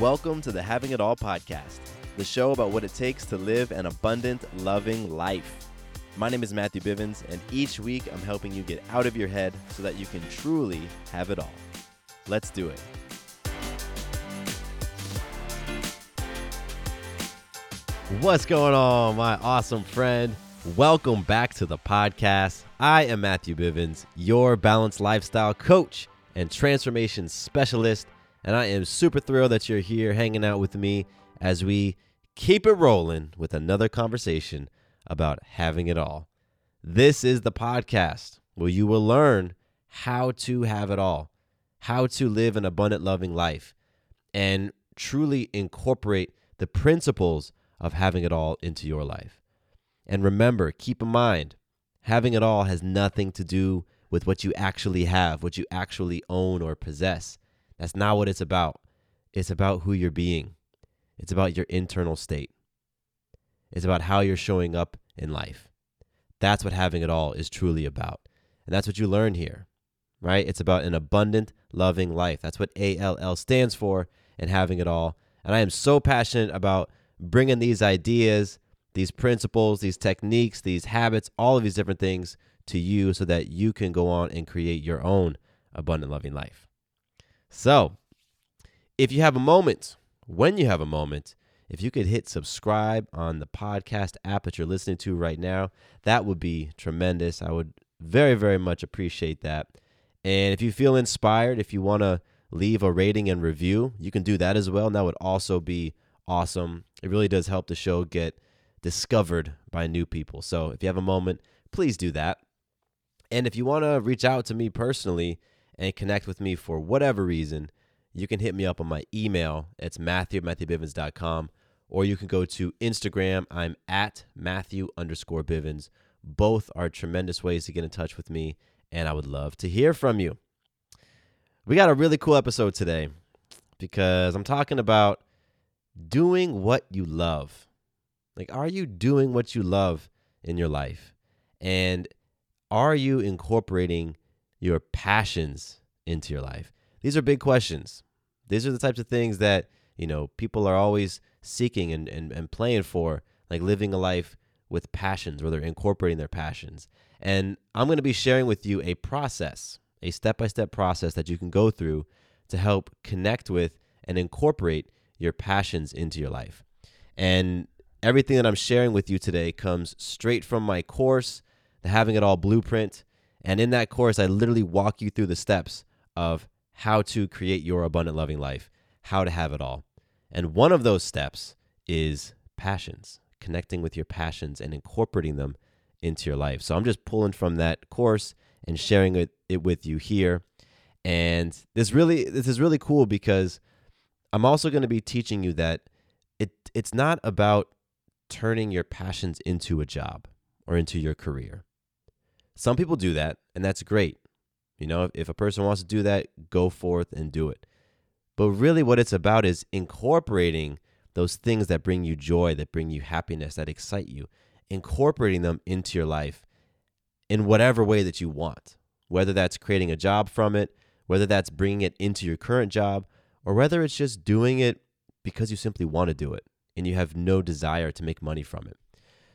Welcome to the Having It All podcast, the show about what it takes to live an abundant, loving life. My name is Matthew Bivens, and each week I'm helping you get out of your head so that you can truly have it all. Let's do it. What's going on, my awesome friend? Welcome back to the podcast. I am Matthew Bivens, your balanced lifestyle coach and transformation specialist, and I am super thrilled that you're here hanging out with me as we keep it rolling with another conversation about having it all. This is the podcast where you will learn how to have it all, how to live an abundant, loving life, and truly incorporate the principles of having it all into your life. And remember, keep in mind, having it all has nothing to do with what you actually have, what you actually own or possess. That's not what it's about. It's about who you're being, it's about your internal state, it's about how you're showing up in life. That's what having it all is truly about. And that's what you learn here, right? It's about an abundant, loving life. That's what ALL stands for and having it all. And I am so passionate about bringing these ideas, these principles, these techniques, these habits, all of these different things to you so that you can go on and create your own abundant loving life. So, if you have a moment, when you have a moment, if you could hit subscribe on the podcast app that you're listening to right now, that would be tremendous. I would very, very much appreciate that. And if you feel inspired, if you want to leave a rating and review, you can do that as well. And that would also be awesome. It really does help the show get discovered by new people. So if you have a moment, please do that. And if you want to reach out to me personally and connect with me for whatever reason, you can hit me up on my email. It's matthew at matthewbivens.com. Or you can go to Instagram. I'm at Matthew underscore Bivens. Both are tremendous ways to get in touch with me, and I would love to hear from you. We got a really cool episode today because I'm talking about doing what you love. Like, are you doing what you love in your life? And are you incorporating your passions into your life? These are big questions. These are the types of things that, you know, people are always seeking and, and, and playing for, like living a life with passions where they're incorporating their passions. And I'm going to be sharing with you a process, a step by step process that you can go through to help connect with and incorporate your passions into your life. And everything that I'm sharing with you today comes straight from my course, the Having It All Blueprint. And in that course, I literally walk you through the steps of how to create your abundant, loving life, how to have it all. And one of those steps is passions, connecting with your passions and incorporating them into your life. So I'm just pulling from that course and sharing it, it with you here. And this really this is really cool because I'm also going to be teaching you that it it's not about turning your passions into a job or into your career. Some people do that, and that's great. You know, if, a person wants to do that, go forth and do it. But really, what it's about is incorporating those things that bring you joy, that bring you happiness, that excite you, incorporating them into your life in whatever way that you want, whether that's creating a job from it, whether that's bringing it into your current job, or whether it's just doing it because you simply want to do it and you have no desire to make money from it.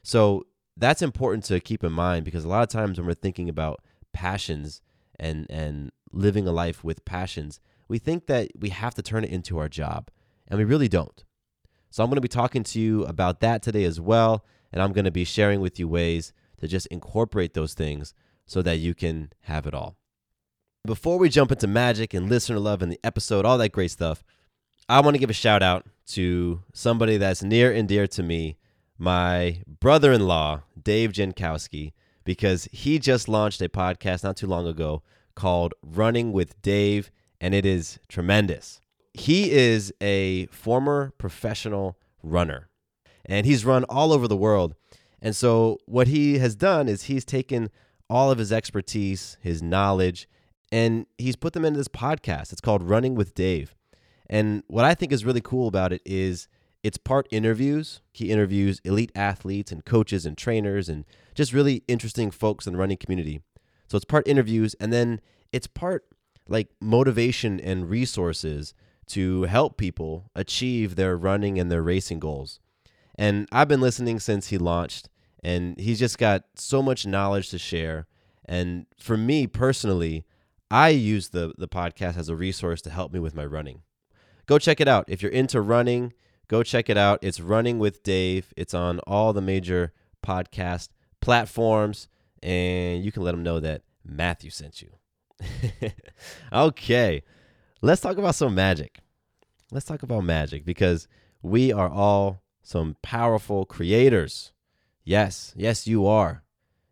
So that's important to keep in mind because a lot of times when we're thinking about passions and and living a life with passions, we think that we have to turn it into our job, and we really don't. So I'm going to be talking to you about that today as well, and I'm going to be sharing with you ways to just incorporate those things so that you can have it all. Before we jump into magic and listener love and the episode, all that great stuff, I want to give a shout out to somebody that's near and dear to me, my brother in law, Dave Jankowski, because he just launched a podcast not too long ago called Running with Dave, and it is tremendous. He is a former professional runner, and he's run all over the world. And so, what he has done is he's taken all of his expertise, his knowledge, and he's put them into this podcast. It's called Running with Dave. And what I think is really cool about it is it's part interviews. He interviews elite athletes and coaches and trainers and just really interesting folks in the running community. So it's part interviews and then it's part like motivation and resources to help people achieve their running and their racing goals. And I've been listening since he launched and he's just got so much knowledge to share. And for me personally, I use the the podcast as a resource to help me with my running. Go check it out. If you're into running, go check it out. It's Running with Dave. It's on all the major podcast platforms, and you can let them know that Matthew sent you. okay, let's talk about some magic. Let's talk about magic because we are all some powerful creators. Yes, yes, you are.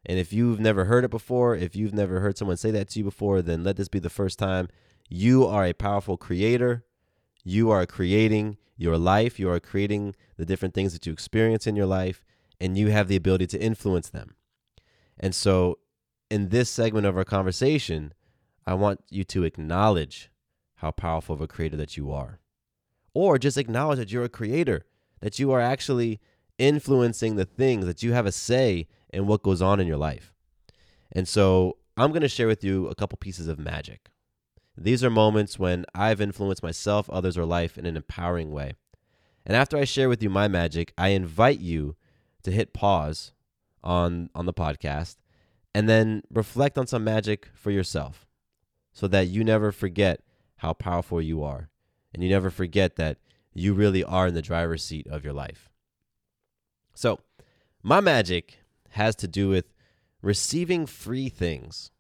And if you've never heard it before, if you've never heard someone say that to you before, then let this be the first time. You are a powerful creator. You are creating your life. You are creating the different things that you experience in your life, and you have the ability to influence them. And so, in this segment of our conversation, I want you to acknowledge how powerful of a creator that you are. Or just acknowledge that you're a creator, that you are actually influencing the things, that you have a say and what goes on in your life. And so I'm going to share with you a couple pieces of magic. These are moments when I've influenced myself, others, or life in an empowering way. And after I share with you my magic, I invite you to hit pause on, on the podcast and then reflect on some magic for yourself so that you never forget how powerful you are and you never forget that you really are in the driver's seat of your life. So, my magic has to do with receiving free things.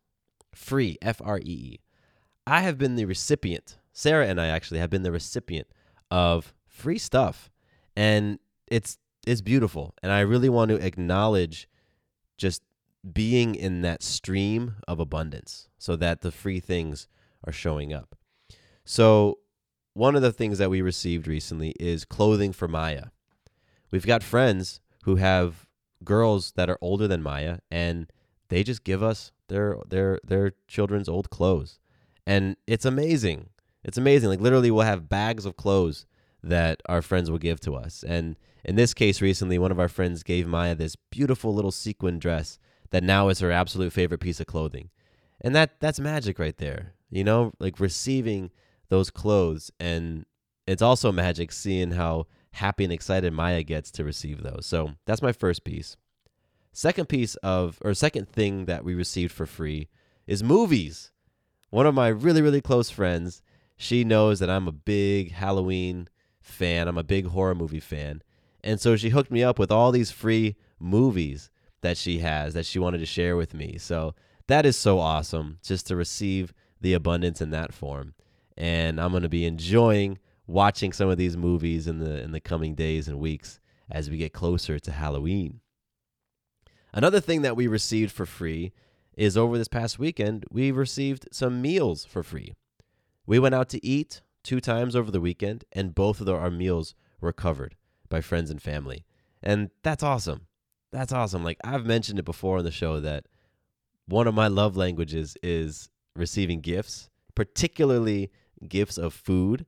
Free, F R E E. I have been the recipient, Sarah and I actually have been the recipient of free stuff. And it's it's beautiful. And I really want to acknowledge just being in that stream of abundance so that the free things are showing up. So, one of the things that we received recently is clothing for Maya. We've got friends who have girls that are older than Maya, and they just give us their their their children's old clothes, and it's amazing. It's amazing. Like literally, we'll have bags of clothes that our friends will give to us. And in this case, recently, one of our friends gave Maya this beautiful little sequin dress that now is her absolute favorite piece of clothing, and that that's magic right there. You know, like receiving those clothes, and it's also magic seeing how happy and excited Maya gets to receive those. So that's my first piece. Second piece of, or second thing that we received for free is movies. One of my really, really close friends, she knows that I'm a big Halloween fan. I'm a big horror movie fan. And so she hooked me up with all these free movies that she has that she wanted to share with me. So that is so awesome just to receive the abundance in that form. And I'm going to be enjoying watching some of these movies in the in the coming days and weeks as we get closer to Halloween. Another thing that we received for free is over this past weekend, we received some meals for free. We went out to eat two times over the weekend, and both of our meals were covered by friends and family. And that's awesome. That's awesome. Like I've mentioned it before on the show that one of my love languages is receiving gifts, particularly gifts of food.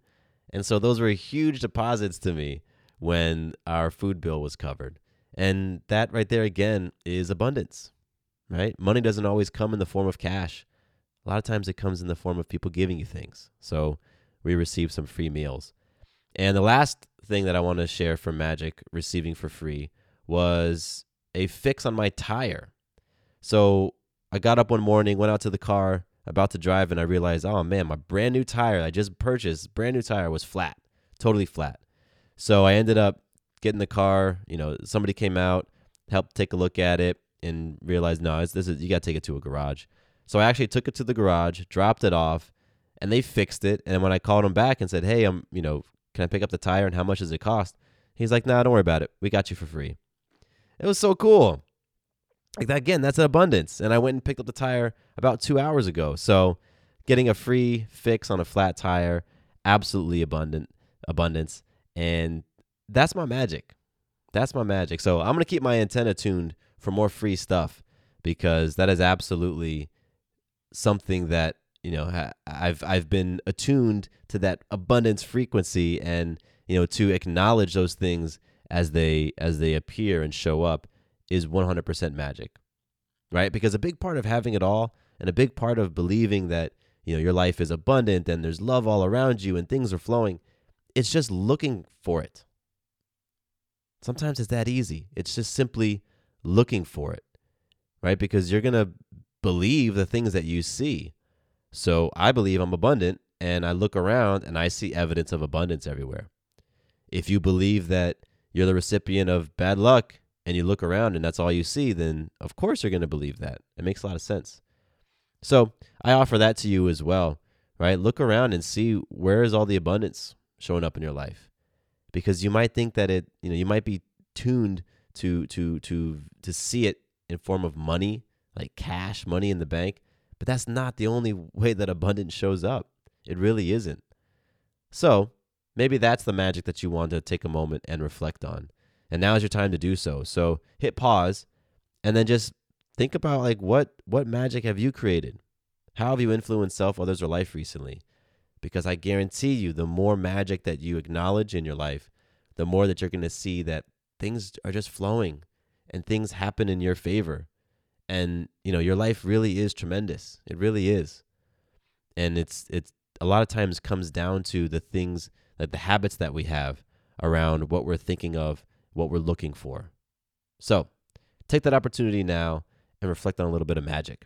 And so those were huge deposits to me when our food bill was covered. And that right there again is abundance, right? Money doesn't always come in the form of cash. A lot of times it comes in the form of people giving you things. So we received some free meals. And the last thing that I want to share from Magic receiving for free was a fix on my tire. So I got up one morning, went out to the car, about to drive, and I realized, oh man, my brand new tire I just purchased, brand new tire was flat, totally flat. So I ended up getting the car. You know, somebody came out, helped take a look at it, and realized, no, it's, this is you got to take it to a garage. So I actually took it to the garage, dropped it off, and they fixed it. And when I called him back and said, hey, I'm, you know, can I pick up the tire and how much does it cost? He's like, nah, don't worry about it. We got you for free. It was so cool. Like that again, that's an abundance. And I went and picked up the tire about two hours ago. So getting a free fix on a flat tire, absolutely abundant abundance. And that's my magic. That's my magic. So I'm gonna keep my antenna tuned for more free stuff because that is absolutely something that you know I've I've been attuned to that abundance frequency and you know to acknowledge those things as they as they appear and show up is 100% magic right? Because a big part of having it all and a big part of believing that you know your life is abundant and there's love all around you and things are flowing it's just looking for it. Sometimes it's that easy. It's just simply looking for it right because you're going to believe the things that you see so i believe i'm abundant and i look around and i see evidence of abundance everywhere if you believe that you're the recipient of bad luck and you look around and that's all you see, then of course you're going to believe that. It makes a lot of sense. So I offer that to you as well, right? Look around and see where is all the abundance showing up in your life, because you might think that it, you know, you might be tuned to to to to see it in form of money, like cash, money in the bank, but that's not the only way that abundance shows up. It really isn't. So Maybe that's the magic that you want to take a moment and reflect on. And now is your time to do so. So hit pause and then just think about like what what magic have you created? How have you influenced self, others, or life recently? Because I guarantee you, the more magic that you acknowledge in your life, the more that you're going to see that things are just flowing and things happen in your favor. And you know, your life really is tremendous. It really is. And it's it's a lot of times comes down to the things that the habits that we have around what we're thinking of, what we're looking for. So take that opportunity now and reflect on a little bit of magic.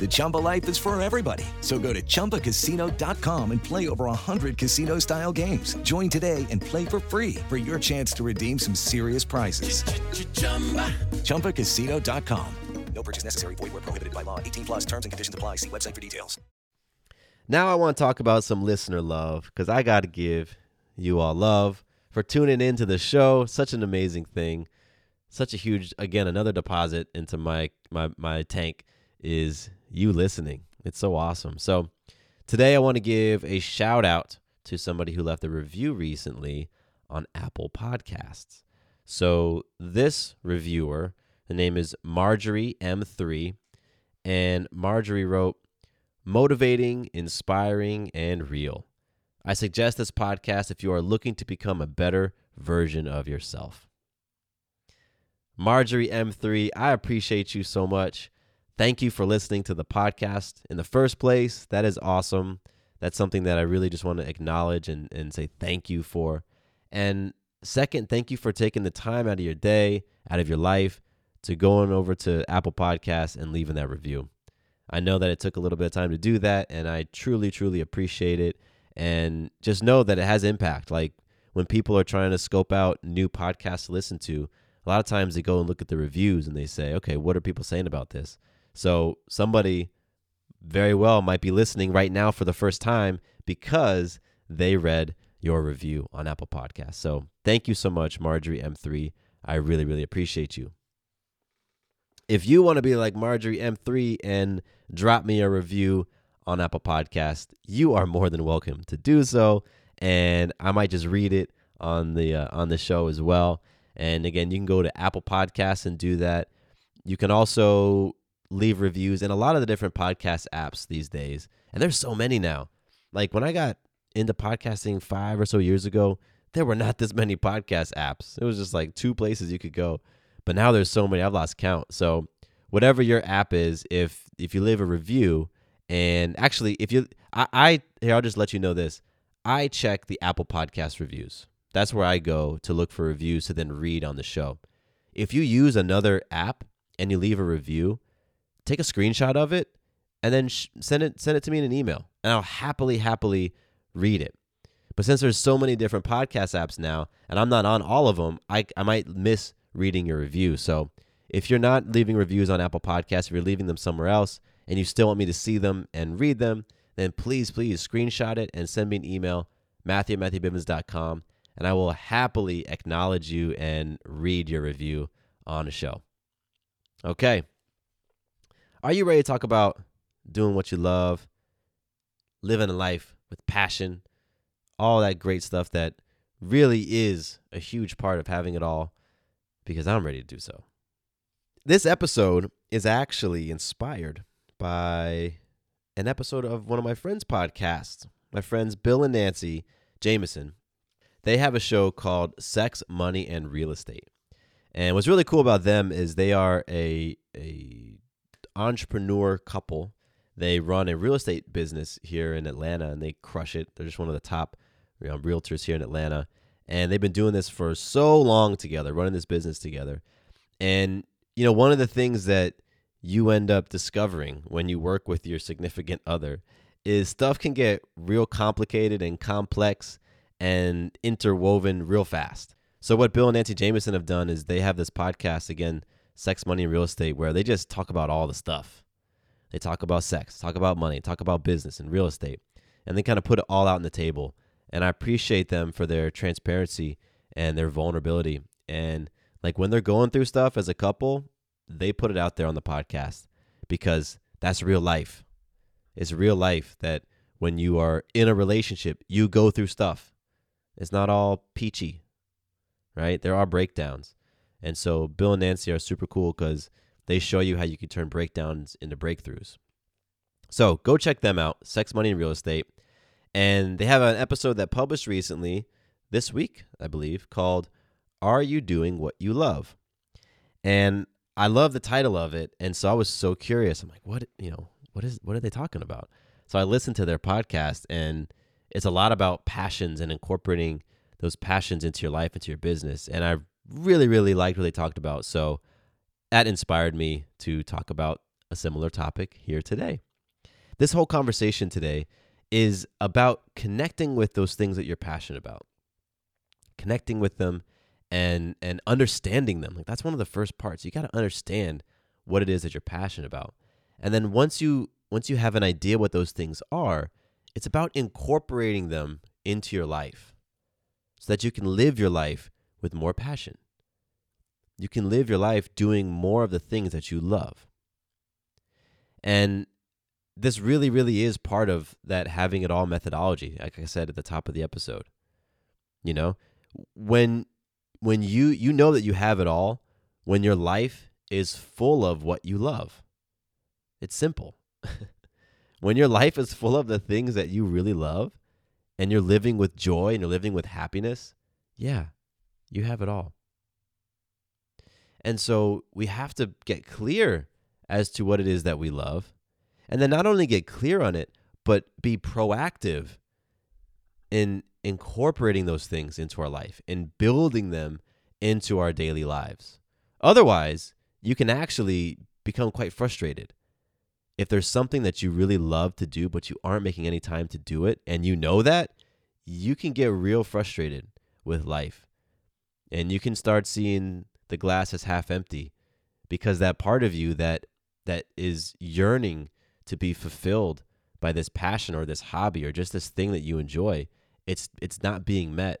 The Chumba life is for everybody. So go to ChumbaCasino.com and play over 100 casino style games. Join today and play for free for your chance to redeem some serious prizes. ChumbaCasino.com. No purchase necessary. Void were prohibited by law. 18 plus terms and conditions apply. See website for details. Now I want to talk about some listener love because I got to give you all love for tuning into the show. Such an amazing thing. Such a huge, again, another deposit into my my my tank is you listening. It's so awesome. So today I want to give a shout out to somebody who left a review recently on Apple Podcasts. So this reviewer, the name is Marjorie M3, and Marjorie wrote, motivating, inspiring, and real. I suggest this podcast if you are looking to become a better version of yourself. Marjorie M3, I appreciate you so much. Thank you for listening to the podcast in the first place. That is awesome. That's something that I really just want to acknowledge and, and say thank you for. And second, thank you for taking the time out of your day, out of your life, to going over to Apple Podcasts and leaving that review. I know that it took a little bit of time to do that, and I truly, truly appreciate it. And just know that it has impact. Like when people are trying to scope out new podcasts to listen to, a lot of times they go and look at the reviews and they say, okay, what are people saying about this? So somebody very well might be listening right now for the first time because they read your review on Apple Podcasts. So thank you so much, Marjorie M3. I really, really appreciate you. If you want to be like Marjorie M3 and drop me a review on Apple Podcast, you are more than welcome to do so, and I might just read it on the uh, on the show as well. And again, you can go to Apple Podcasts and do that. You can also leave reviews in a lot of the different podcast apps these days. And there's so many now. Like when I got into podcasting 5 or so years ago, there were not this many podcast apps. It was just like two places you could go. But now there's so many, I've lost count. So whatever your app is, if if you leave a review and actually if you I, I here I'll just let you know this. I check the Apple Podcast reviews. That's where I go to look for reviews to then read on the show. If you use another app and you leave a review, take a screenshot of it and then sh- send it send it to me in an email, and I'll happily happily read it. But since there's so many different podcast apps now, and I'm not on all of them, I I might miss reading your review. So if you're not leaving reviews on Apple Podcasts, if you're leaving them somewhere else, and you still want me to see them and read them, then please please screenshot it and send me an email, Matthew at and I will happily acknowledge you and read your review on the show. Okay. Are you ready to talk about doing what you love, living a life with passion, all that great stuff that really is a huge part of having it all? Because I'm ready to do so. This episode is actually inspired by an episode of one of my friends' podcasts. My friends Bill and Nancy Jameson they have a show called Sex, Money, and Real Estate. And what's really cool about them is they are a a entrepreneur couple. They run a real estate business here in Atlanta, and they crush it. They're just one of the top you know, realtors here in Atlanta, and they've been doing this for so long together, running this business together. And you know, one of the things that you end up discovering when you work with your significant other is stuff can get real complicated and complex and interwoven real fast. So what Bill and Nancy Jameson have done is they have this podcast again, Sex, Money, and Real Estate, where they just talk about all the stuff. They talk about sex, talk about money, talk about business and real estate, and they kind of put it all out on the table. And I appreciate them for their transparency and their vulnerability. And like when they're going through stuff as a couple, they put it out there on the podcast because that's real life. It's real life that when you are in a relationship, you go through stuff. It's not all peachy, right? There are breakdowns. And so Bill and Nancy are super cool because they show you how you can turn breakdowns into breakthroughs. So go check them out, Sex, Money, and Real Estate. And they have an episode that published recently, this week, I believe, called Are You Doing What You Love? And I love the title of it. And so I was so curious. I'm like, what, you know, what is what are they talking about? So I listened to their podcast and it's a lot about passions and incorporating those passions into your life, into your business. And I really, really liked what they talked about. So that inspired me to talk about a similar topic here today. This whole conversation today is about connecting with those things that you're passionate about, connecting with them and and understanding them. Like that's one of the first parts. You got to understand what it is that you're passionate about. And then once you once you have an idea what those things are, it's about incorporating them into your life so that you can live your life with more passion. You can live your life doing more of the things that you love. And this really, really is part of that having it all methodology, like I said at the top of the episode. You know, when when you you know that you have it all, when your life is full of what you love. It's simple. when your life is full of the things that you really love and you're living with joy and you're living with happiness, yeah, you have it all. And so we have to get clear as to what it is that we love. And then not only get clear on it, but be proactive in incorporating those things into our life and building them into our daily lives. Otherwise, you can actually become quite frustrated if there's something that you really love to do, but you aren't making any time to do it, and you know that, you can get real frustrated with life. And you can start seeing the glass as half empty because that part of you that that is yearning to be fulfilled by this passion or this hobby or just this thing that you enjoy, it's it's not being met.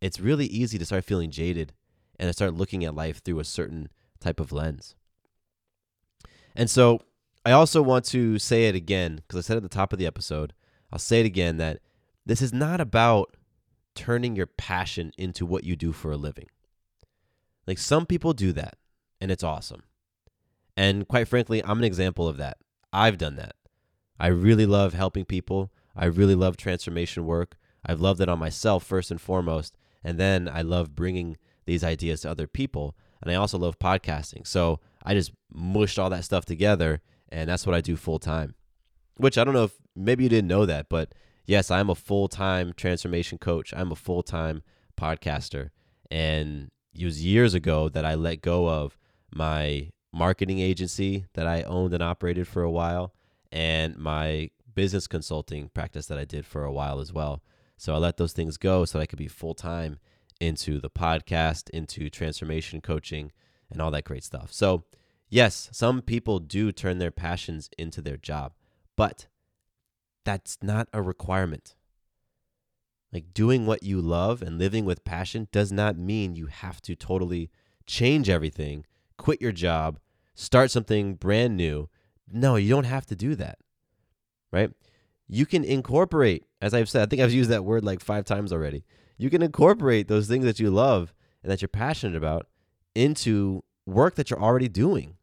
It's really easy to start feeling jaded and to start looking at life through a certain type of lens. And so I also want to say it again because I said at the top of the episode. I'll say it again that this is not about turning your passion into what you do for a living. Like some people do that, and it's awesome. And quite frankly, I'm an example of that. I've done that. I really love helping people. I really love transformation work. I've loved it on myself first and foremost. And then I love bringing these ideas to other people. And I also love podcasting. So I just mushed all that stuff together. And that's what I do full time. Which I don't know if maybe you didn't know that, but yes, I'm a full time transformation coach. I'm a full time podcaster. And it was years ago that I let go of my marketing agency that I owned and operated for a while and my business consulting practice that I did for a while as well. So I let those things go so that I could be full time into the podcast, into transformation coaching, and all that great stuff. So, yes, some people do turn their passions into their job, but that's not a requirement. Like doing what you love and living with passion does not mean you have to totally change everything, quit your job, start something brand new. No, you don't have to do that. Right? You can incorporate, as I've said, I think I've used that word like five times already. You can incorporate those things that you love and that you're passionate about into work that you're already doing.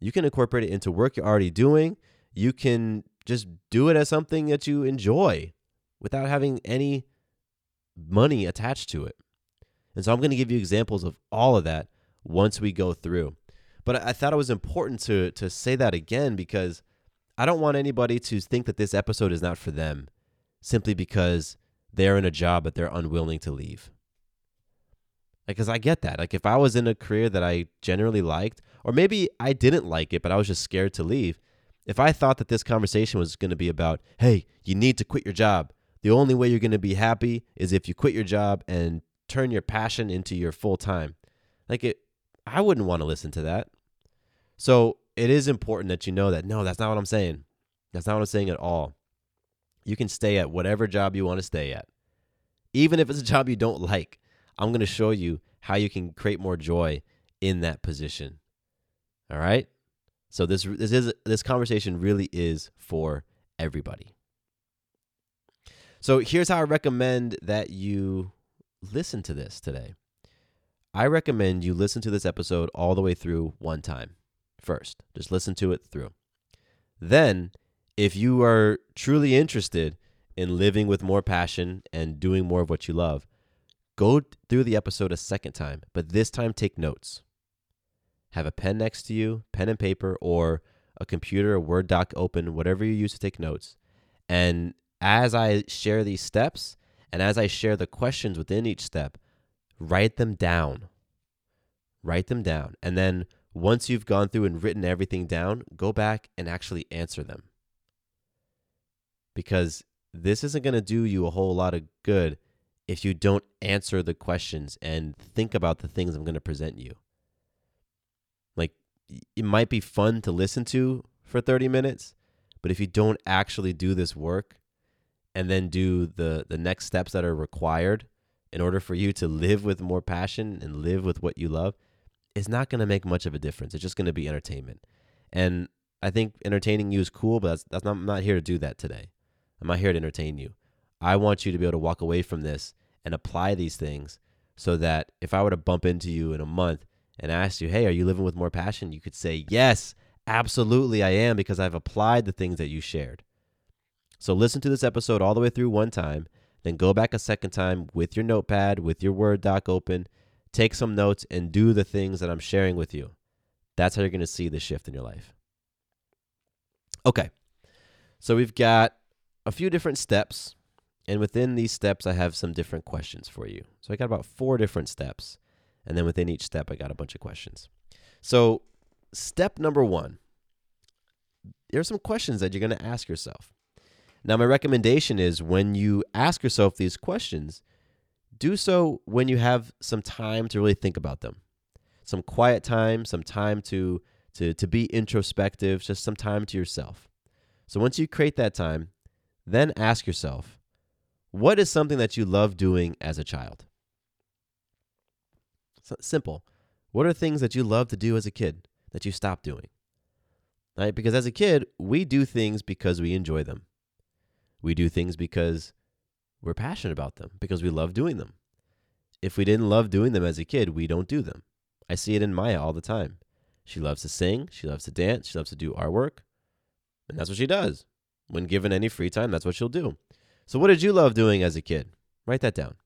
You can incorporate it into work you're already doing. You can just do it as something that you enjoy without having any money attached to it. And so I'm going to give you examples of all of that once we go through. But I thought it was important to to say that again because I don't want anybody to think that this episode is not for them simply because they're in a job that they're unwilling to leave. Because I get that. Like if I was in a career that I generally liked, or maybe I didn't like it, but I was just scared to leave. If I thought that this conversation was going to be about, hey, you need to quit your job. The only way you're going to be happy is if you quit your job and turn your passion into your full time. Like it, I wouldn't want to listen to that. So it is important that you know that no, that's not what I'm saying. That's not what I'm saying at all. You can stay at whatever job you want to stay at. Even if it's a job you don't like, I'm going to show you how you can create more joy in that position. All right? So this this is this conversation really is for everybody. So here's how I recommend that you listen to this today. I recommend you listen to this episode all the way through one time first. Just listen to it through. Then, if you are truly interested in living with more passion and doing more of what you love, go through the episode a second time, but this time take notes. Have a pen next to you, pen and paper, or a computer, a Word doc open, whatever you use to take notes. And as I share these steps and as I share the questions within each step, write them down. Write them down. And then once you've gone through and written everything down, go back and actually answer them. Because this isn't going to do you a whole lot of good if you don't answer the questions and think about the things I'm going to present you. It might be fun to listen to for 30 minutes, but if you don't actually do this work and then do the, the next steps that are required in order for you to live with more passion and live with what you love, it's not going to make much of a difference. It's just going to be entertainment. And I think entertaining you is cool, but that's, that's not, I'm not here to do that today. I'm not here to entertain you. I want you to be able to walk away from this and apply these things so that if I were to bump into you in a month and asked you, hey, are you living with more passion? You could say, yes, absolutely, I am because I've applied the things that you shared. So listen to this episode all the way through one time, then go back a second time with your notepad, with your Word doc open, take some notes, and do the things that I'm sharing with you. That's how you're going to see the shift in your life. Okay. So we've got a few different steps. And within these steps, I have some different questions for you. So I got about four different steps. And then within each step, I got a bunch of questions. So, step number one there are some questions that you're going to ask yourself. Now, my recommendation is when you ask yourself these questions, do so when you have some time to really think about them. Some quiet time, some time to to to be introspective, just some time to yourself. So once you create that time, then ask yourself, what is something that you love doing as a child? Simple. What are things that you love to do as a kid that you stopped doing? right? Because as a kid, we do things because we enjoy them. We do things because we're passionate about them, because we love doing them. If we didn't love doing them as a kid, we don't do them. I see it in Maya all the time. She loves to sing, she loves to dance, she loves to do artwork, and that's what she does. When given any free time, that's what she'll do. So, what did you love doing as a kid? Write that down.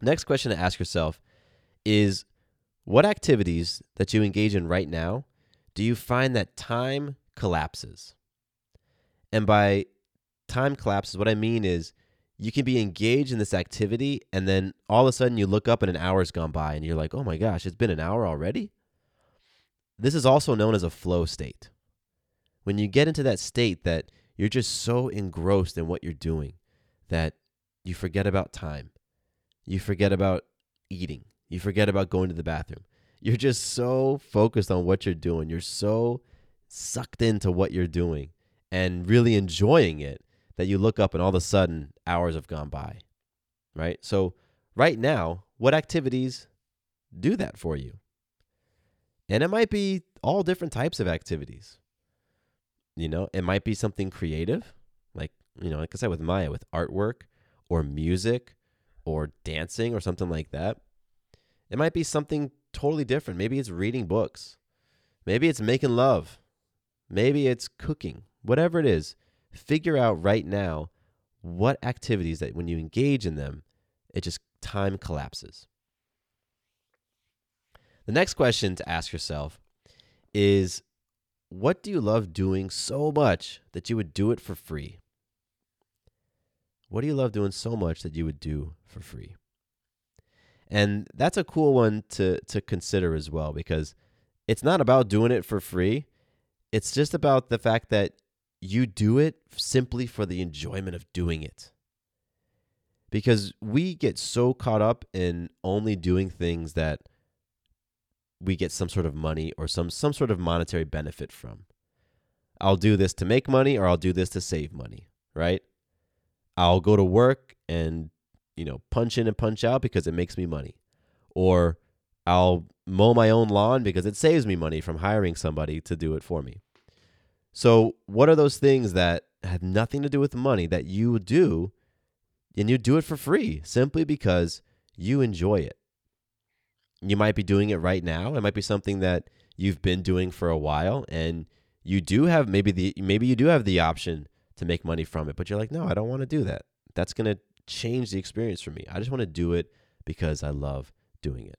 Next question to ask yourself is what activities that you engage in right now do you find that time collapses? And by time collapses, what I mean is you can be engaged in this activity and then all of a sudden you look up and an hour's gone by and you're like, oh my gosh, it's been an hour already? This is also known as a flow state. When you get into that state that you're just so engrossed in what you're doing that you forget about time, you forget about eating, you forget about going to the bathroom. You're just so focused on what you're doing. You're so sucked into what you're doing and really enjoying it that you look up and all of a sudden hours have gone by. Right? So, right now, what activities do that for you? And it might be all different types of activities. You know, it might be something creative, like, you know, like I said with Maya, with artwork or music or dancing or something like that. It might be something totally different. Maybe it's reading books. Maybe it's making love. Maybe it's cooking. Whatever it is, figure out right now what activities that when you engage in them, it just time collapses. The next question to ask yourself is what do you love doing so much that you would do it for free? What do you love doing so much that you would do for free? And that's a cool one to to consider as well because it's not about doing it for free. It's just about the fact that you do it simply for the enjoyment of doing it. Because we get so caught up in only doing things that we get some sort of money or some some sort of monetary benefit from. I'll do this to make money or I'll do this to save money, right? I'll go to work and you know, punch in and punch out because it makes me money. Or I'll mow my own lawn because it saves me money from hiring somebody to do it for me. So, what are those things that have nothing to do with money that you do and you do it for free simply because you enjoy it? You might be doing it right now. It might be something that you've been doing for a while and you do have maybe the maybe you do have the option to make money from it, but you're like, "No, I don't want to do that." That's going to change the experience for me. I just want to do it because I love doing it.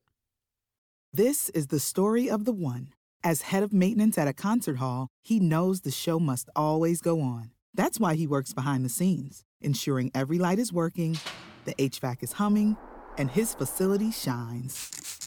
This is the story of the one. As head of maintenance at a concert hall, he knows the show must always go on. That's why he works behind the scenes, ensuring every light is working, the HVAC is humming, and his facility shines.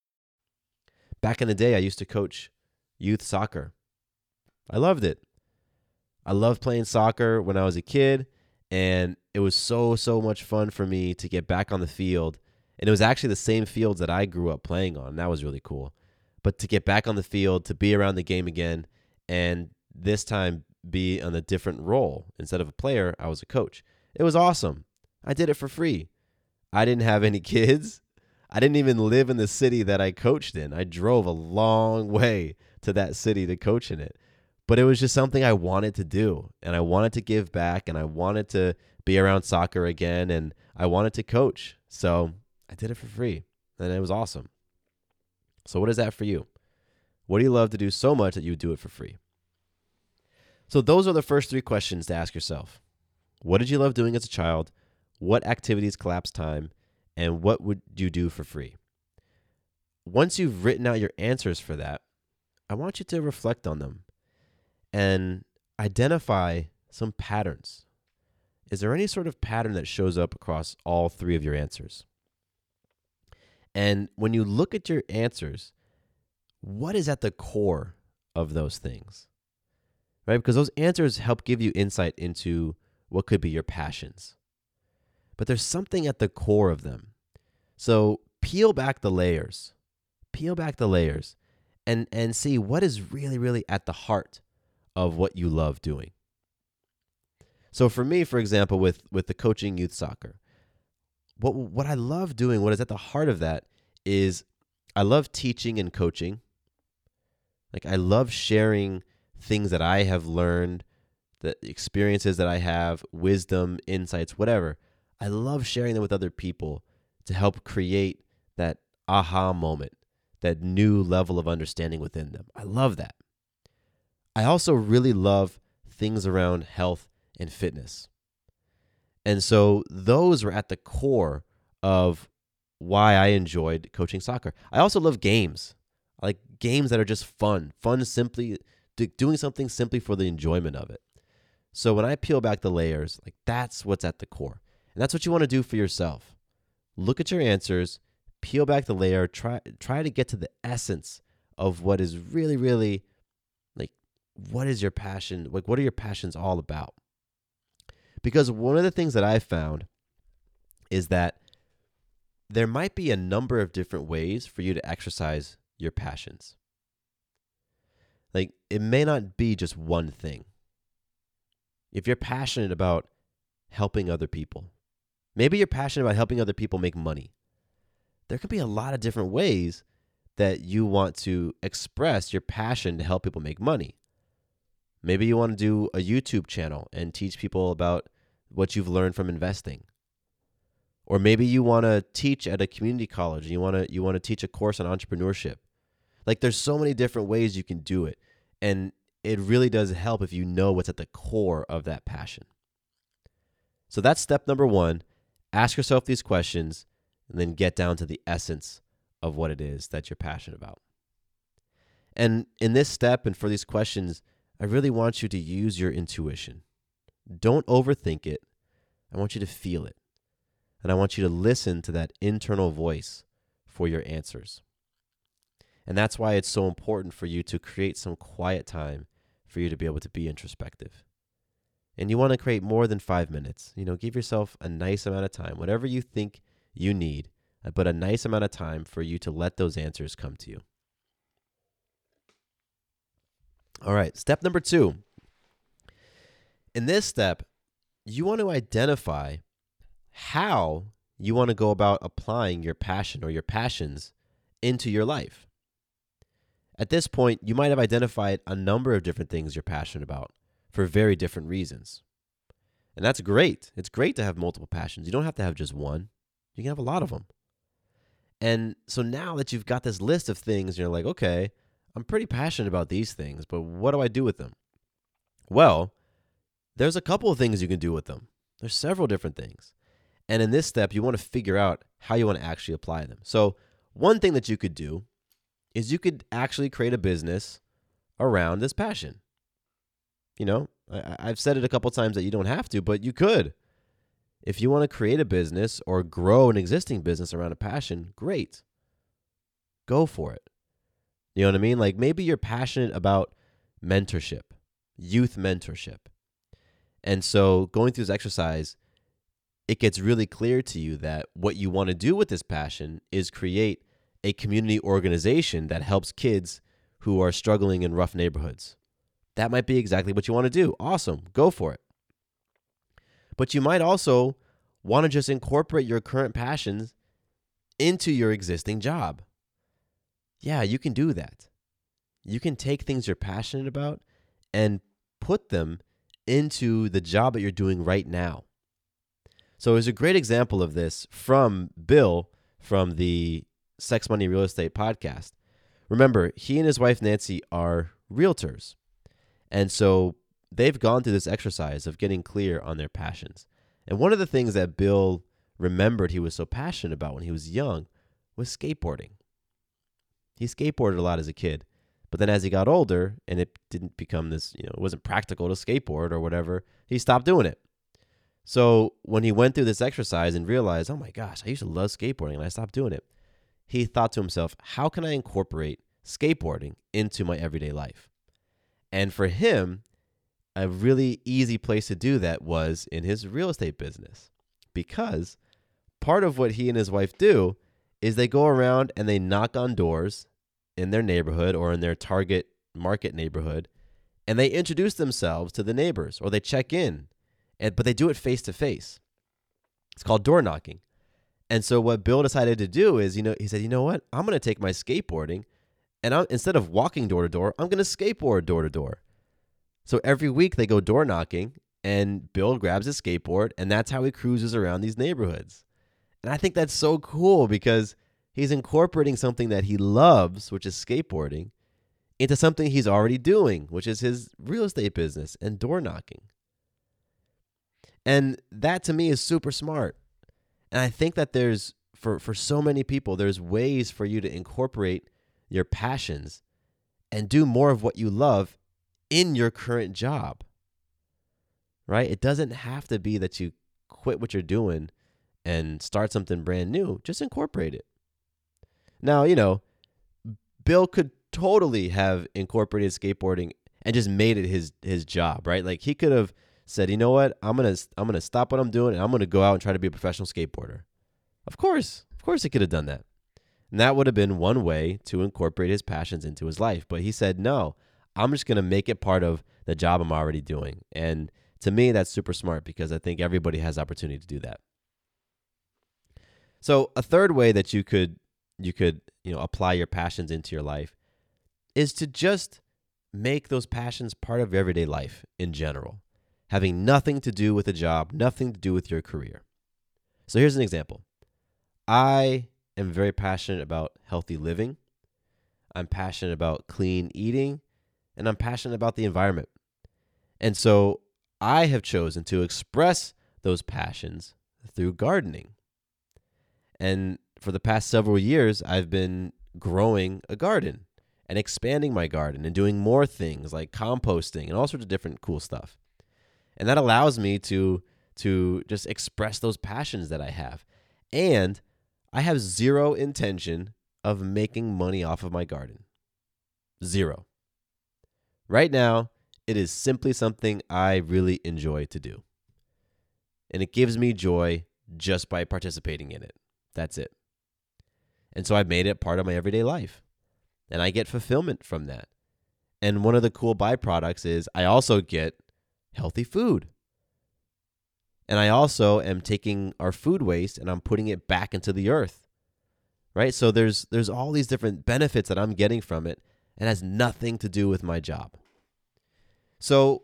Back in the day, I used to coach youth soccer. I loved it. I loved playing soccer when I was a kid, and it was so, so much fun for me to get back on the field. And it was actually the same fields that I grew up playing on. That was really cool. But to get back on the field, to be around the game again, and this time be on a different role. Instead of a player, I was a coach. It was awesome. I did it for free. I didn't have any kids. I didn't even live in the city that I coached in. I drove a long way to that city to coach in it. But it was just something I wanted to do. And I wanted to give back and I wanted to be around soccer again and I wanted to coach. So I did it for free and it was awesome. So, what is that for you? What do you love to do so much that you would do it for free? So, those are the first three questions to ask yourself What did you love doing as a child? What activities collapse time? And what would you do for free? Once you've written out your answers for that, I want you to reflect on them and identify some patterns. Is there any sort of pattern that shows up across all three of your answers? And when you look at your answers, what is at the core of those things? Right? Because those answers help give you insight into what could be your passions. But there's something at the core of them. So peel back the layers. Peel back the layers and and see what is really really at the heart of what you love doing. So for me, for example, with with the coaching youth soccer, what what I love doing, what is at the heart of that is I love teaching and coaching. Like I love sharing things that I have learned, the experiences that I have, wisdom, insights, whatever. I love sharing them with other people to help create that aha moment, that new level of understanding within them. I love that. I also really love things around health and fitness. And so those were at the core of why I enjoyed coaching soccer. I also love games. I like games that are just fun, fun simply doing something simply for the enjoyment of it. So when I peel back the layers, like that's what's at the core. And that's what you want to do for yourself. Look at your answers, peel back the layer, try try to get to the essence of what is really really like what is your passion? Like what are your passions all about? Because one of the things that I found is that there might be a number of different ways for you to exercise your passions. Like, it may not be just one thing. If you're passionate about helping other people, maybe you're passionate about helping other people make money. There could be a lot of different ways that you want to express your passion to help people make money. Maybe you want to do a YouTube channel and teach people about what you've learned from investing. Or maybe you want to teach at a community college and you want to you want to teach a course on entrepreneurship. Like there's so many different ways you can do it. And it really does help if you know what's at the core of that passion. So that's step number 1. Ask yourself these questions and then get down to the essence of what it is that you're passionate about. And in this step and for these questions, I really want you to use your intuition. Don't overthink it. I want you to feel it. And I want you to listen to that internal voice for your answers. And that's why it's so important for you to create some quiet time for you to be able to be introspective. And you want to create more than five minutes. You know, give yourself a nice amount of time, whatever you think you need, uh, but a nice amount of time for you to let those answers come to you. All right, step number two. In this step, you want to identify how you want to go about applying your passion or your passions into your life. At this point, you might have identified a number of different things you're passionate about for very different reasons. And that's great. It's great to have multiple passions. You don't have to have just one, you can have a lot of them. And so now that you've got this list of things, you're like, okay, I'm pretty passionate about these things, but what do I do with them? Well, there's a couple of things you can do with them. There's several different things. And in this step, you want to figure out how you want to actually apply them. So, one thing that you could do is you could actually create a business around this passion. You know, I, have said it a couple times that you don't have to, but you could. If you want to create a business or grow an existing business around a passion, great. Go for it. You know what I mean? Like maybe you're passionate about mentorship, youth mentorship. And so going through this exercise, it gets really clear to you that what you want to do with this passion is create a community organization that helps kids who are struggling in rough neighborhoods. That might be exactly what you want to do. Awesome. Go for it. But you might also want to just incorporate your current passions into your existing job. Yeah, you can do that. You can take things you're passionate about and put them into the job that you're doing right now. So there's a great example of this from Bill from the Sex Money Real Estate podcast. Remember, he and his wife Nancy are realtors. And so they've gone through this exercise of getting clear on their passions. And one of the things that Bill remembered he was so passionate about when he was young was skateboarding. He skateboarded a lot as a kid, But then as he got older and it didn't become this, you know, it wasn't practical to skateboard or whatever, he stopped doing it. So when he went through this exercise and realized, oh my gosh, I used to love skateboarding and I stopped doing it, he thought to himself, how can I incorporate skateboarding into my everyday life? And for him, a really easy place to do that was in his real estate business. Because part of what he and his wife do is they go around and they knock on doors in their neighborhood or in their target market neighborhood and they introduce themselves to the neighbors or they check in and, but they do it face to face it's called door knocking. And so what bill decided to do is you know he said you know what? I'm going to take my skateboarding and I'm, instead of walking door to door i'm going to skateboard door to door so every week they go door knocking and bill grabs his skateboard and that's how he cruises around these neighborhoods and i think that's so cool because He's incorporating something that he loves, which is skateboarding, into something he's already doing, which is his real estate business and door knocking. And that to me is super smart. And I think that there's for for so many people there's ways for you to incorporate your passions and do more of what you love in your current job. Right? It doesn't have to be that you quit what you're doing and start something brand new. Just incorporate it. Now, you know, Bill could totally have incorporated skateboarding and just made it his his job, right? Like he could have said, "You know what? I'm going to I'm going to stop what I'm doing and I'm going to go out and try to be a professional skateboarder." Of course. Of course he could have done that. And that would have been one way to incorporate his passions into his life, but he said, "No. I'm just going to make it part of the job I'm already doing." And to me that's super smart because I think everybody has opportunity to do that. So, a third way that you could you could you know apply your passions into your life is to just make those passions part of everyday life in general having nothing to do with a job nothing to do with your career so here's an example i am very passionate about healthy living i'm passionate about clean eating and i'm passionate about the environment and so i have chosen to express those passions through gardening and for the past several years, I've been growing a garden and expanding my garden and doing more things like composting and all sorts of different cool stuff. And that allows me to to just express those passions that I have. And I have zero intention of making money off of my garden. Zero. Right now, it is simply something I really enjoy to do. And it gives me joy just by participating in it. That's it. And so I've made it part of my everyday life. And I get fulfillment from that. And one of the cool byproducts is I also get healthy food. And I also am taking our food waste and I'm putting it back into the earth. Right? So there's there's all these different benefits that I'm getting from it and has nothing to do with my job. So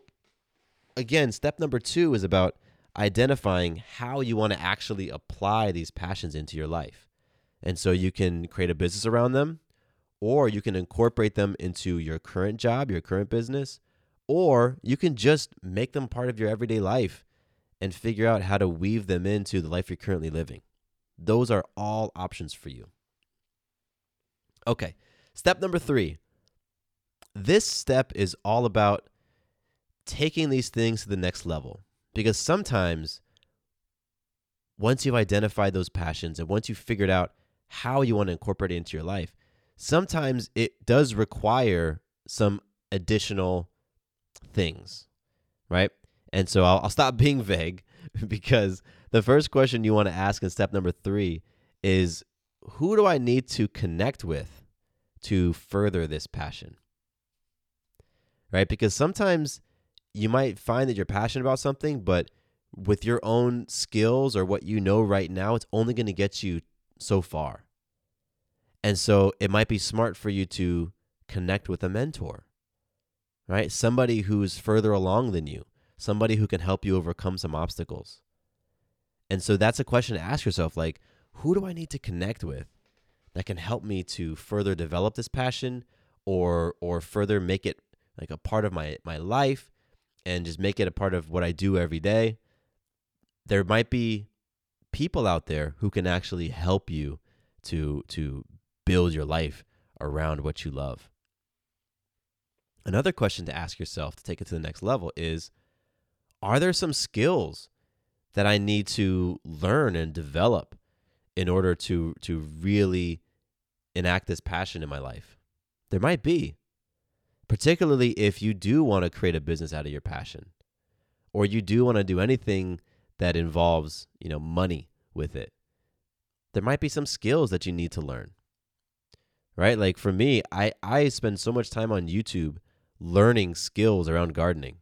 again, step number 2 is about identifying how you want to actually apply these passions into your life. And so you can create a business around them, or you can incorporate them into your current job, your current business, or you can just make them part of your everyday life and figure out how to weave them into the life you're currently living. Those are all options for you. Okay, step number three. This step is all about taking these things to the next level because sometimes once you've identified those passions and once you've figured out how you want to incorporate it into your life. Sometimes it does require some additional things, right? And so I'll, I'll stop being vague because the first question you want to ask in step number three is who do I need to connect with to further this passion? Right? Because sometimes you might find that you're passionate about something, but with your own skills or what you know right now, it's only going to get you so far. And so it might be smart for you to connect with a mentor, right? Somebody who's further along than you, somebody who can help you overcome some obstacles. And so that's a question to ask yourself like, who do I need to connect with that can help me to further develop this passion or or further make it like a part of my my life and just make it a part of what I do every day? There might be people out there who can actually help you to to build your life around what you love. Another question to ask yourself to take it to the next level is Are there some skills that I need to learn and develop in order to, to really enact this passion in my life? There might be, particularly if you do want to create a business out of your passion or you do want to do anything that involves, you know, money with it. There might be some skills that you need to learn. Right? Like for me, I I spend so much time on YouTube learning skills around gardening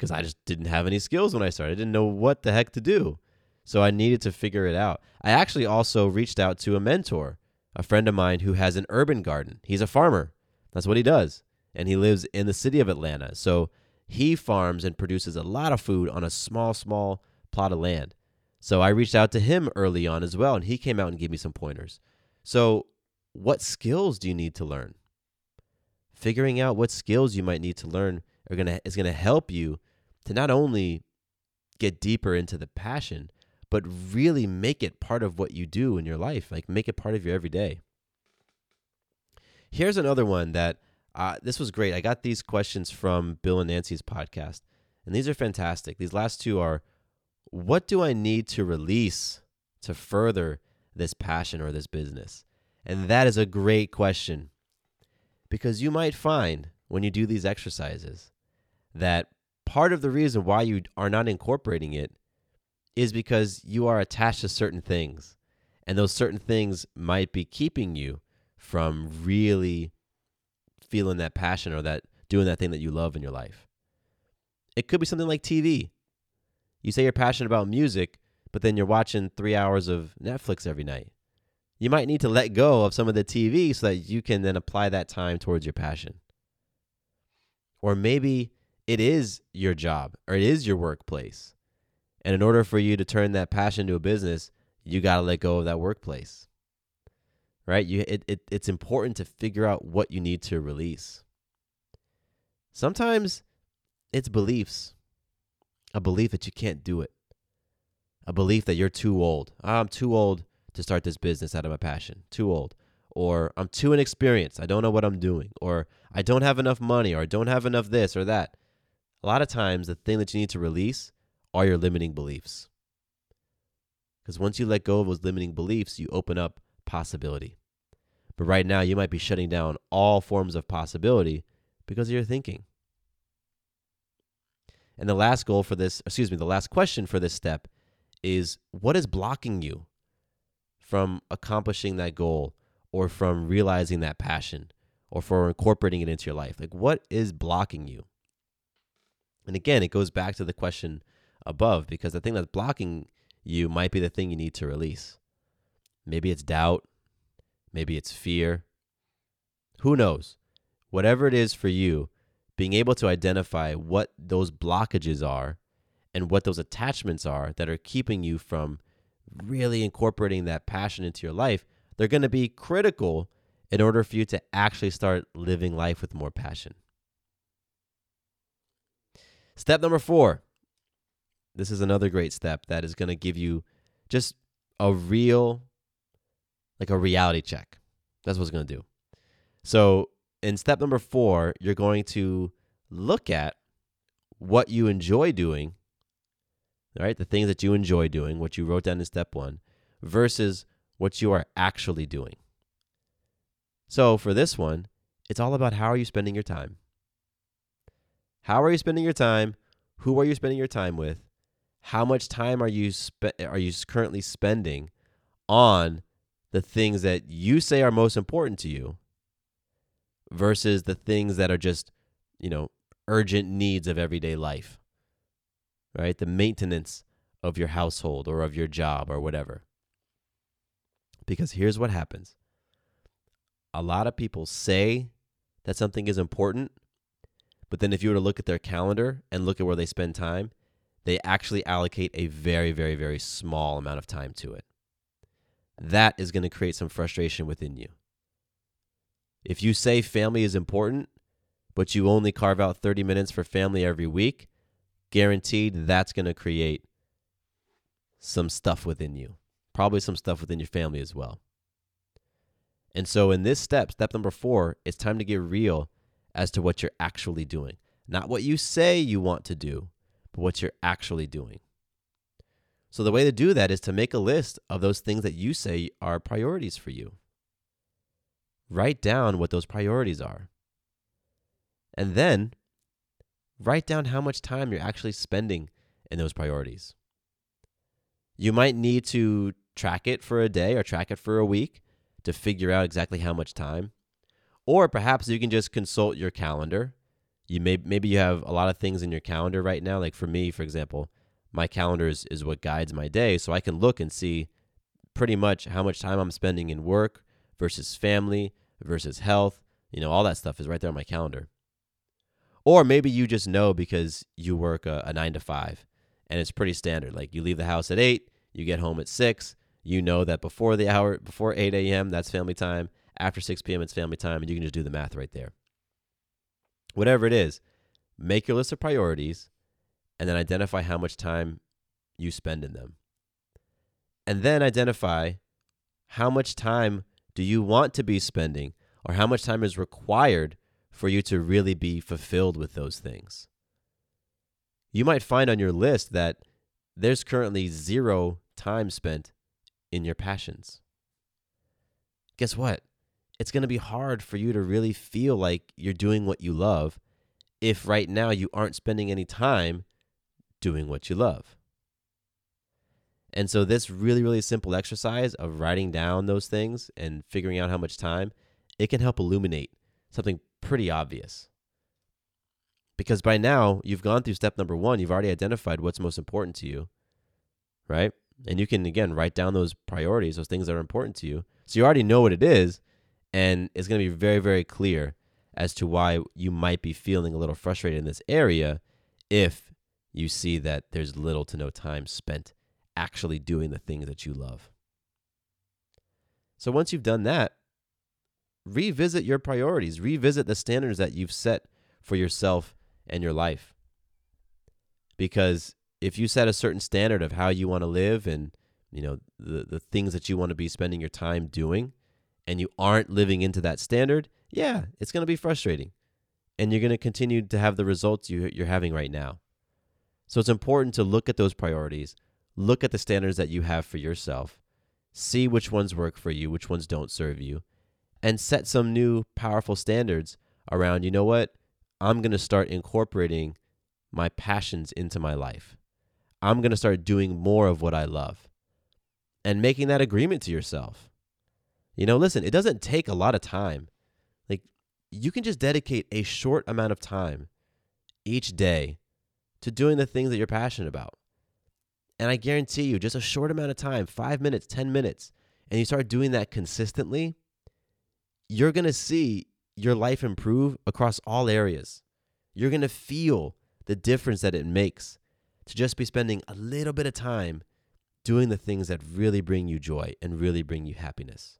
because I just didn't have any skills when I started. I didn't know what the heck to do. So I needed to figure it out. I actually also reached out to a mentor, a friend of mine who has an urban garden. He's a farmer. That's what he does. And he lives in the city of Atlanta. So he farms and produces a lot of food on a small, small plot of land. So I reached out to him early on as well, and he came out and gave me some pointers. So, what skills do you need to learn? Figuring out what skills you might need to learn are gonna is gonna help you to not only get deeper into the passion, but really make it part of what you do in your life. Like make it part of your everyday. Here's another one that uh, this was great. I got these questions from Bill and Nancy's podcast, and these are fantastic. These last two are what do I need to release to further this passion or this business? And that is a great question because you might find when you do these exercises that part of the reason why you are not incorporating it is because you are attached to certain things. And those certain things might be keeping you from really feeling that passion or that doing that thing that you love in your life. It could be something like TV. You say you're passionate about music, but then you're watching three hours of Netflix every night. You might need to let go of some of the TV so that you can then apply that time towards your passion. Or maybe it is your job or it is your workplace. And in order for you to turn that passion to a business, you got to let go of that workplace right? You, it, it, it's important to figure out what you need to release. Sometimes it's beliefs, a belief that you can't do it, a belief that you're too old. I'm too old to start this business out of my passion, too old. Or I'm too inexperienced. I don't know what I'm doing. Or I don't have enough money. Or I don't have enough this or that. A lot of times, the thing that you need to release are your limiting beliefs. Because once you let go of those limiting beliefs, you open up possibility. But right now, you might be shutting down all forms of possibility because of your thinking. And the last goal for this, excuse me, the last question for this step is what is blocking you from accomplishing that goal or from realizing that passion or for incorporating it into your life? Like, what is blocking you? And again, it goes back to the question above because the thing that's blocking you might be the thing you need to release. Maybe it's doubt. Maybe it's fear. Who knows? Whatever it is for you, being able to identify what those blockages are and what those attachments are that are keeping you from really incorporating that passion into your life, they're going to be critical in order for you to actually start living life with more passion. Step number four. This is another great step that is going to give you just a real like a reality check. That's what it's going to do. So, in step number four, you're going to look at what you enjoy doing, all right, The things that you enjoy doing, what you wrote down in step one, versus what you are actually doing. So, for this one, it's all about how are you spending your time? How are you spending your time? Who are you spending your time with? How much time are you spe- are you currently spending on the things that you say are most important to you versus the things that are just, you know, urgent needs of everyday life, right? The maintenance of your household or of your job or whatever. Because here's what happens a lot of people say that something is important, but then if you were to look at their calendar and look at where they spend time, they actually allocate a very, very, very small amount of time to it that is going to create some frustration within you. If you say family is important, but you only carve out 30 minutes for family every week, guaranteed that's going to create some stuff within you. Probably some stuff within your family as well. And so, in this step, step number four, it's time to get real as to what you're actually doing. Not what you say you want to do, but what you're actually doing. So, the way to do that is to make a list of those things that you say are priorities for you. Write down what those priorities are. And then write down how much time you're actually spending in those priorities. You might need to track it for a day or track it for a week to figure out exactly how much time. Or perhaps you can just consult your calendar. You may maybe you have a lot of things in your calendar right now. Like for me, for example, my calendar is, is what guides my day. So I can look and see pretty much how much time I'm spending in work versus family versus health. You know, all that stuff is right there on my calendar. Or maybe you just know because you work a, a nine to five and it's pretty standard. Like you leave the house at eight, you get home at six. You know that before the hour, before 8 a.m., that's family time. After 6 p.m., it's family time. And you can just do the math right there. Whatever it is, make your list of priorities and then identify how much time you spend in them. And then identify how much time do you want to be spending or how much time is required for you to really be fulfilled with those things. You might find on your list that there's currently zero time spent in your passions. Guess what? It's going to be hard for you to really feel like you're doing what you love if right now you aren't spending any time doing what you love. And so, this really, really simple exercise of writing down those things and figuring out how much time, it can help illuminate something pretty obvious. Because by now, you've gone through step number one, you've already identified what's most important to you, right? And you can, again, write down those priorities, those things that are important to you. So you already know what it is, and it's going to be very, very clear as to why you might be feeling a little frustrated in this area if you see that there's little to no time spent actually doing the things that you love. So once you've done that, revisit your priorities, revisit the standards that you've set for yourself and your life. Because if you set a certain standard of how you want to live and you know the the things that you want to be spending your time doing and you aren't living into that standard, yeah, it's going to be frustrating. And you're going to continue to have the results you, you're having right now. So it's important to look at those priorities, look at the standards that you have for yourself, see which ones work for you, which ones don't serve you, and set some new powerful standards around, you know what? I'm going to start incorporating my passions into my life. I'm going to start doing more of what I love and making that agreement to yourself. You know, listen, it doesn't take a lot of time. Like, you can just dedicate a short amount of time each day to doing the things that you're passionate about. And I guarantee you, just a short amount of time, five minutes, 10 minutes, and you start doing that consistently, you're going to see your life improve across all areas. You're going to feel the difference that it makes to just be spending a little bit of time doing the things that really bring you joy and really bring you happiness.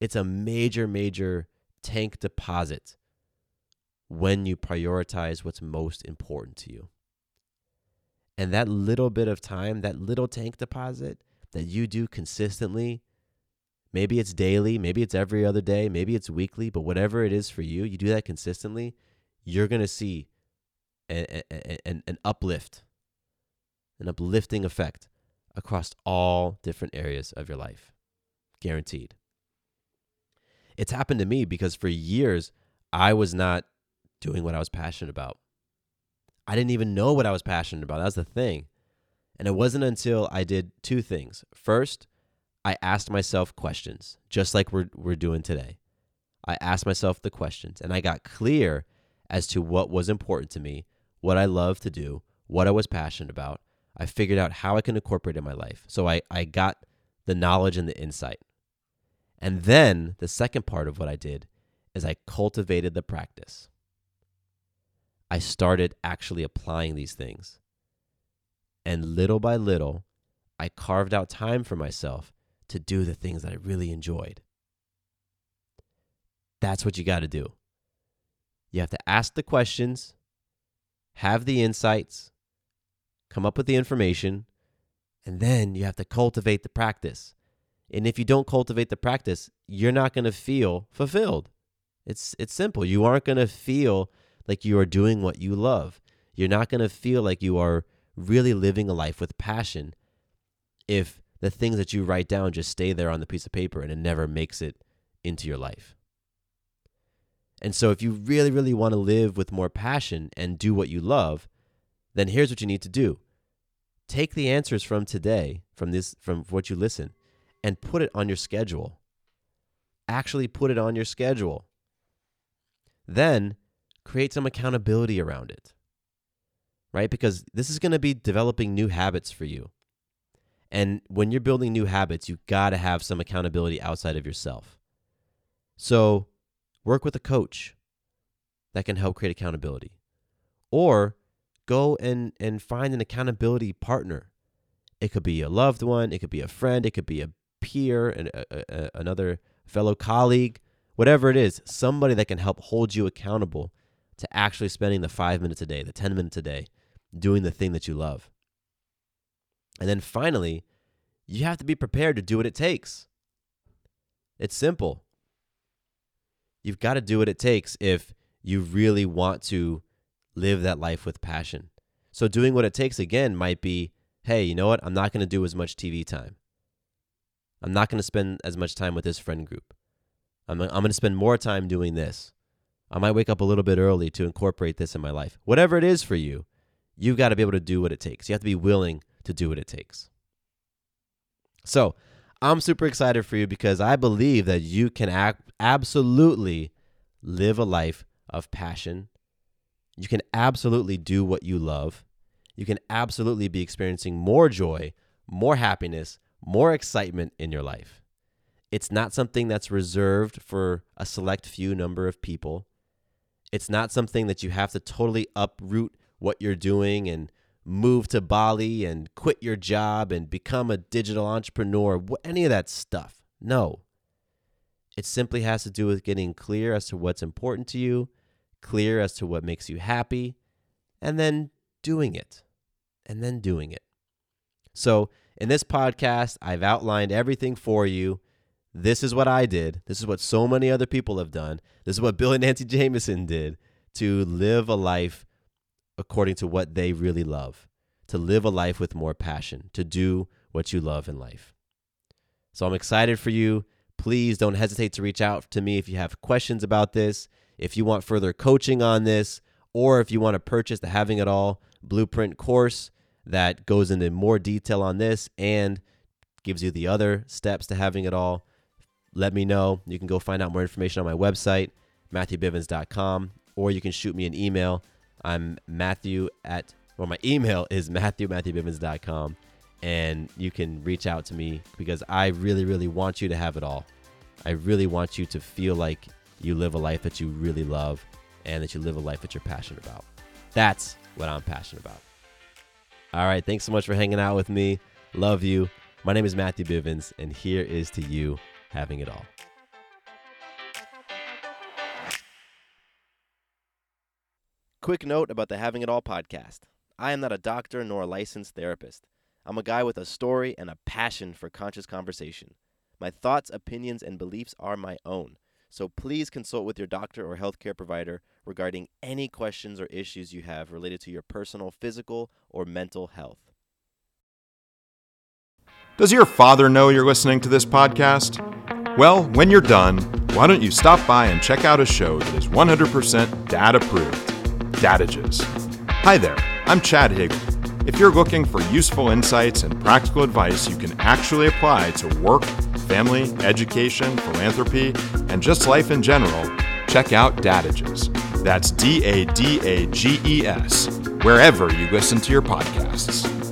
It's a major, major tank deposit when you prioritize what's most important to you. And that little bit of time, that little tank deposit that you do consistently, maybe it's daily, maybe it's every other day, maybe it's weekly, but whatever it is for you, you do that consistently, you're going to see an, an uplift, an uplifting effect across all different areas of your life. Guaranteed. It's happened to me because for years, I was not doing what I was passionate about. I didn't even know what I was passionate about. That was the thing. And it wasn't until I did two things. First, I asked myself questions, just like we're, we're doing today. I asked myself the questions and I got clear as to what was important to me what I love to do, what I was passionate about. I figured out how I can incorporate it in my life. So I, I got the knowledge and the insight. And then the second part of what I did is I cultivated the practice. I started actually applying these things. And little by little, I carved out time for myself to do the things that I really enjoyed. That's what you got to do. You have to ask the questions, have the insights, come up with the information, and then you have to cultivate the practice. And if you don't cultivate the practice, you're not going to feel fulfilled. It's it's simple. You aren't going to feel like you are doing what you love. You're not going to feel like you are really living a life with passion if the things that you write down just stay there on the piece of paper and it never makes it into your life. And so, if you really, really want to live with more passion and do what you love, then here's what you need to do take the answers from today, from this, from what you listen, and put it on your schedule. Actually, put it on your schedule. Then create some accountability around it, right? Because this is going to be developing new habits for you. And when you're building new habits, you got to have some accountability outside of yourself. So work with a coach that can help create accountability. Or go and, and find an accountability partner. It could be a loved one, it could be a friend, it could be a peer, and another fellow colleague, whatever it is, somebody that can help hold you accountable to actually spending the five minutes a day, the 10 minutes a day, doing the thing that you love. And then finally, you have to be prepared to do what it takes. It's simple. You've got to do what it takes if you really want to live that life with passion. So, doing what it takes again might be hey, you know what? I'm not going to do as much TV time. I'm not going to spend as much time with this friend group. I'm, I'm going to spend more time doing this. I might wake up a little bit early to incorporate this in my life. Whatever it is for you, you've got to be able to do what it takes. You have to be willing to do what it takes. So, I'm super excited for you because I believe that you can act, absolutely live a life of passion. You can absolutely do what you love. You can absolutely be experiencing more joy, more happiness, more excitement in your life. It's not something that's reserved for a select few number of people. It's not something that you have to totally uproot what you're doing and move to Bali and quit your job and become a digital entrepreneur, any of that stuff. No. It simply has to do with getting clear as to what's important to you, clear as to what makes you happy, and then doing it. And then doing it. So, in this podcast, I've outlined everything for you. This is what I did. This is what so many other people have done. This is what Bill and Nancy Jameson did to live a life according to what they really love, to live a life with more passion, to do what you love in life. So I'm excited for you. Please don't hesitate to reach out to me if you have questions about this, if you want further coaching on this, or if you want to purchase the Having It All Blueprint course that goes into more detail on this and gives you the other steps to having it all. Let me know. You can go find out more information on my website, matthewbivens.com, or you can shoot me an email I'm Matthew at, well, my email is matthew, matthewbivens.com. And you can reach out to me because I really, really want you to have it all. I really want you to feel like you live a life that you really love and that you live a life that you're passionate about. That's what I'm passionate about. All right. Thanks so much for hanging out with me. Love you. My name is Matthew Bivens, and here is to you having it all. Quick note about the Having It All podcast. I am not a doctor nor a licensed therapist. I'm a guy with a story and a passion for conscious conversation. My thoughts, opinions, and beliefs are my own. So please consult with your doctor or healthcare provider regarding any questions or issues you have related to your personal physical or mental health. Does your father know you're listening to this podcast? Well, when you're done, why don't you stop by and check out a show that is 100% dad approved? Dadages. Hi there, I'm Chad Hagel. If you're looking for useful insights and practical advice you can actually apply to work, family, education, philanthropy, and just life in general, check out Dadages. That's D A D A G E S, wherever you listen to your podcasts.